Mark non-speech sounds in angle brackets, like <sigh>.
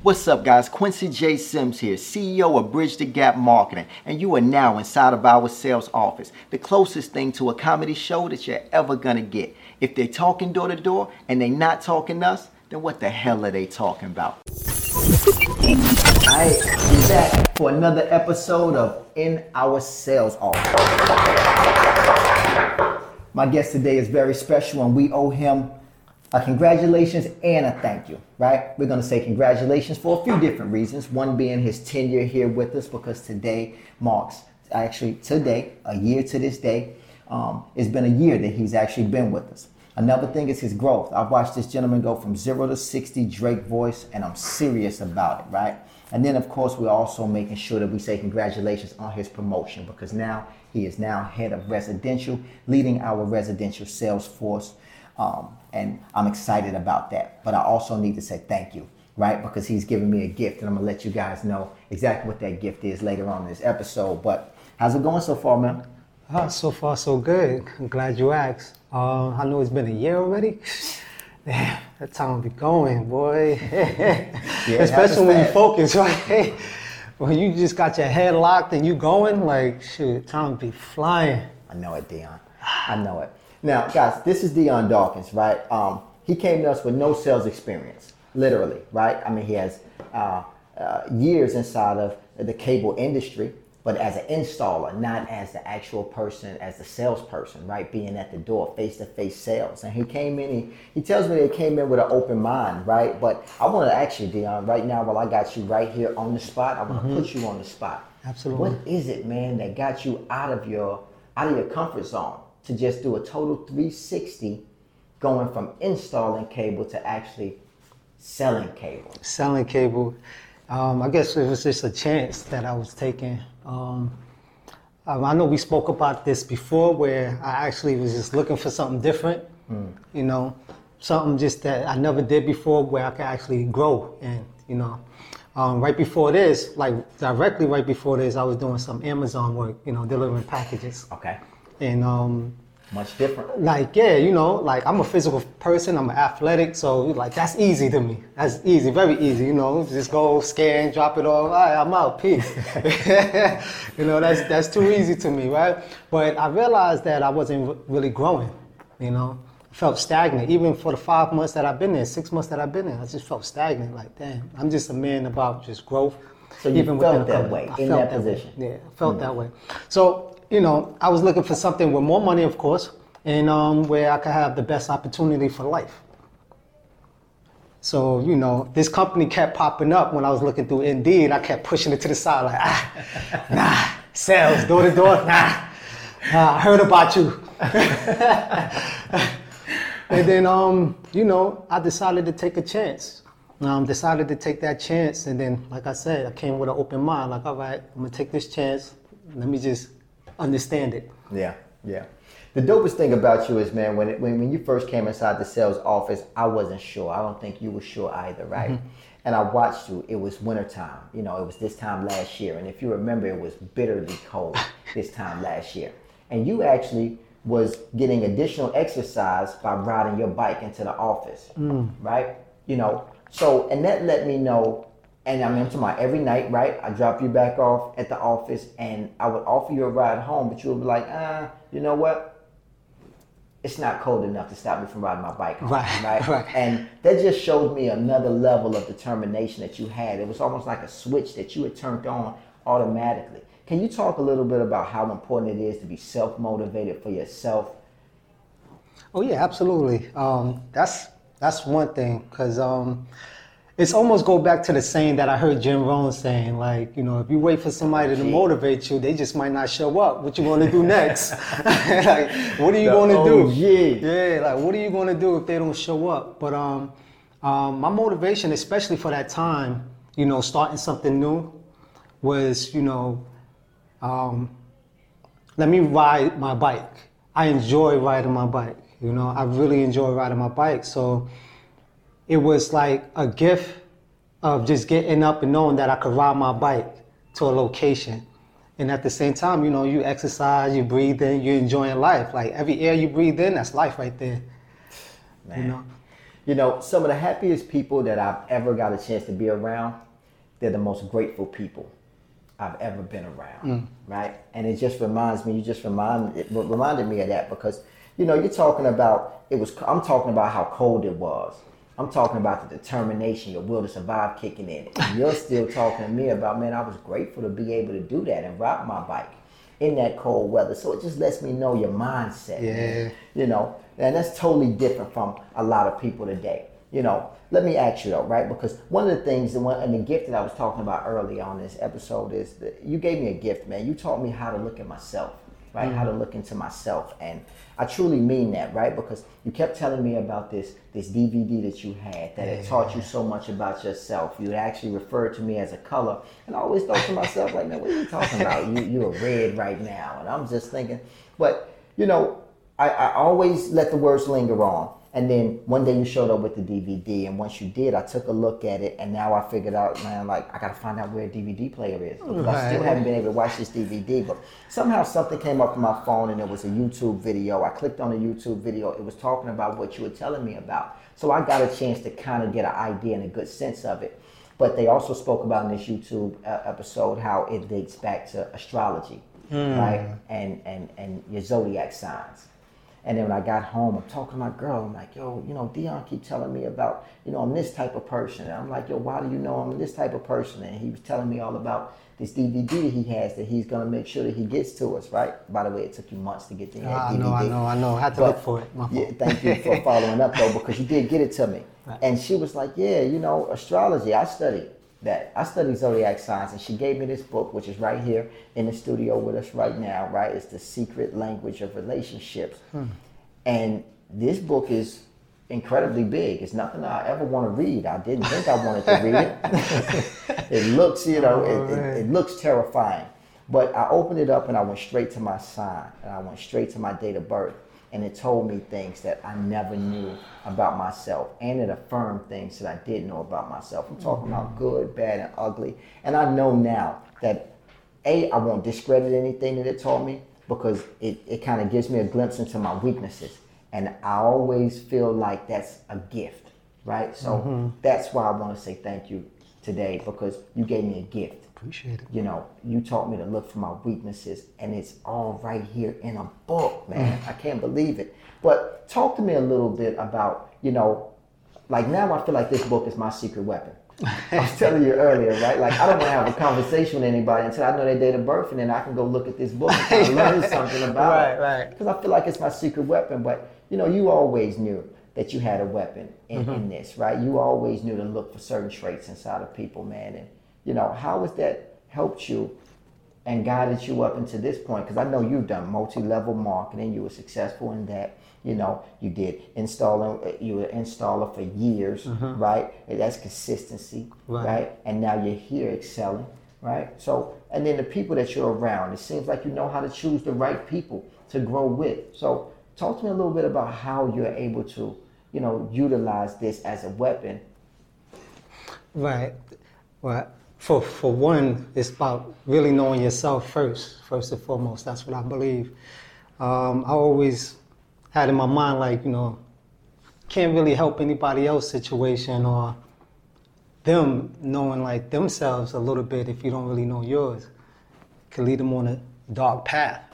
What's up, guys? Quincy J. Sims here, CEO of Bridge the Gap Marketing, and you are now inside of our sales office, the closest thing to a comedy show that you're ever gonna get. If they're talking door to door and they're not talking us, then what the hell are they talking about? Alright, we're back for another episode of In Our Sales Office. My guest today is very special, and we owe him a congratulations and a thank you, right? We're going to say congratulations for a few different reasons. One being his tenure here with us because today marks, actually, today, a year to this day, um, it's been a year that he's actually been with us. Another thing is his growth. I've watched this gentleman go from zero to 60 Drake voice, and I'm serious about it, right? And then, of course, we're also making sure that we say congratulations on his promotion because now he is now head of residential, leading our residential sales force. Um, and I'm excited about that. But I also need to say thank you, right? Because he's given me a gift, and I'm gonna let you guys know exactly what that gift is later on in this episode. But how's it going so far, man? Oh, so far so good. I'm glad you asked. Uh, I know it's been a year already. <laughs> Damn, that time be going, boy. <laughs> Especially when you focus, <laughs> right? when you just got your head locked and you going, like, shit, time be flying. I know it, Dion. I know it. Now, guys, this is Dion Dawkins, right? Um, he came to us with no sales experience, literally, right? I mean, he has uh, uh, years inside of the cable industry, but as an installer, not as the actual person, as the salesperson, right? Being at the door, face to face sales. And he came in, he, he tells me they came in with an open mind, right? But I want to ask you, Dion, right now, while I got you right here on the spot, I want to mm-hmm. put you on the spot. Absolutely. What is it, man, that got you out of your out of your comfort zone? To just do a total 360 going from installing cable to actually selling cable? Selling cable. Um, I guess it was just a chance that I was taking. Um, um, I know we spoke about this before where I actually was just looking for something different, mm. you know, something just that I never did before where I could actually grow. And, you know, um, right before this, like directly right before this, I was doing some Amazon work, you know, delivering packages. Okay and um, much different. Like yeah, you know, like I'm a physical person. I'm an athletic, so like that's easy to me. That's easy, very easy. You know, just go scan, drop it off. All right, I'm out. Peace. <laughs> you know, that's that's too easy to me, right? But I realized that I wasn't really growing. You know, I felt stagnant. Even for the five months that I've been there, six months that I've been there, I just felt stagnant. Like damn, I'm just a man about just growth. So you even felt that way in that, that position. Way. Yeah, felt mm that way. So you know, I was looking for something with more money, of course, and um, where I could have the best opportunity for life. So, you know, this company kept popping up when I was looking through Indeed. I kept pushing it to the side, like, ah, nah, sales, door to door, nah, nah, I heard about you. <laughs> and then, um, you know, I decided to take a chance. Um, decided to take that chance, and then, like I said, I came with an open mind. Like, all right, I'm gonna take this chance. Let me just understand it. Yeah, yeah. The dopest thing about you is, man, when, it, when when you first came inside the sales office, I wasn't sure. I don't think you were sure either, right? Mm-hmm. And I watched you. It was wintertime. You know, it was this time last year. And if you remember, it was bitterly cold <laughs> this time last year. And you actually was getting additional exercise by riding your bike into the office, mm. right? You know, so, and that let me know and I mean, to my every night, right? I drop you back off at the office, and I would offer you a ride home, but you would be like, ah, you know what? It's not cold enough to stop me from riding my bike home, right, right? <laughs> right? And that just showed me another level of determination that you had. It was almost like a switch that you had turned on automatically. Can you talk a little bit about how important it is to be self motivated for yourself? Oh yeah, absolutely. Um, that's that's one thing because. Um, it's almost go back to the saying that I heard Jim Rohn saying, like, you know, if you wait for somebody to motivate you, they just might not show up. What you to do <laughs> next? <laughs> like, what are you going to do? Yeah. yeah, like, what are you going to do if they don't show up? But um, um, my motivation, especially for that time, you know, starting something new, was, you know, um, let me ride my bike. I enjoy riding my bike. You know, I really enjoy riding my bike. So it was like a gift of just getting up and knowing that I could ride my bike to a location. And at the same time, you know, you exercise, you breathe in, you're enjoying life. Like every air you breathe in, that's life right there. man. You know. You know, some of the happiest people that I've ever got a chance to be around, they're the most grateful people I've ever been around, mm. right? And it just reminds me, you just remind, it reminded me of that because, you know, you're talking about, it was, I'm talking about how cold it was. I'm talking about the determination, your will to survive kicking in. And you're still talking to me about, man, I was grateful to be able to do that and ride my bike in that cold weather. So it just lets me know your mindset. Yeah. You know, and that's totally different from a lot of people today. You know, let me ask you though, right? Because one of the things, and, one, and the gift that I was talking about early on this episode is that you gave me a gift, man. You taught me how to look at myself, right? How to mm. look into myself, and I truly mean that, right? Because you kept telling me about this this DVD that you had that it taught you so much about yourself. You actually referred to me as a color, and I always thought to myself, like, man, what are you talking about? You you're red right now, and I'm just thinking, but you know, I, I always let the words linger on. And then one day you showed up with the DVD, and once you did, I took a look at it, and now I figured out, man, like I gotta find out where a DVD player is because I still haven't been able to watch this DVD. But somehow something came up on my phone, and it was a YouTube video. I clicked on the YouTube video. It was talking about what you were telling me about, so I got a chance to kind of get an idea and a good sense of it. But they also spoke about in this YouTube uh, episode how it dates back to astrology, right? And and and your zodiac signs. And then when I got home, I'm talking to my girl. I'm like, yo, you know, Dion keep telling me about, you know, I'm this type of person. And I'm like, yo, why do you know I'm this type of person? And he was telling me all about this DVD that he has that he's gonna make sure that he gets to us, right? By the way, it took you months to get the ah, I DVD. I know, I know, I know. I had to But- look for it. My Yeah, thank you for <laughs> following up though, because you did get it to me. Right. And she was like, "Yeah, you know, astrology. I studied that. I study zodiac signs." And she gave me this book, which is right here in the studio with us right now. Right, it's the Secret Language of Relationships, hmm. and this book is incredibly big. It's nothing I ever want to read. I didn't think I wanted to read it. <laughs> it looks, you know, it, it, oh, it looks terrifying. But I opened it up and I went straight to my sign and I went straight to my date of birth. And it told me things that I never knew about myself. And it affirmed things that I didn't know about myself. I'm talking about mm-hmm. good, bad, and ugly. And I know now that A, I won't discredit anything that it taught me because it, it kind of gives me a glimpse into my weaknesses. And I always feel like that's a gift, right? So mm-hmm. that's why I want to say thank you today because you gave me a gift Appreciate it. you know, you taught me to look for my weaknesses, and it's all right here in a book, <laughs> man. I can't believe it. But talk to me a little bit about, you know, like now I feel like this book is my secret weapon. <laughs> I was telling you earlier, right? Like I don't want to have a conversation with anybody until I know their date of birth, and then I can go look at this book and <laughs> learn something about Right, it. right. Because I feel like it's my secret weapon. But you know, you always knew that you had a weapon in, Mm-hmm. in this, right? You always knew to look for certain traits inside of people, man. And you know, how has that helped you and guided you up into this point? Because I know you've done multi-level marketing. You were successful in that. You know, you did installing. You were an installer for years, right? And that's consistency, Right. right? And now you're here excelling, right? So, and then the people that you're around, it seems like you know how to choose the right people to grow with. So, talk to me a little bit about how you're able to, you know, utilize this as a weapon. Right. Well, for for one, it's about really knowing yourself first, first and foremost. That's what I believe. Um, I always had in my mind like you know, can't really help anybody else situation or them knowing like themselves a little bit if you don't really know yours. Could lead them on a dark path.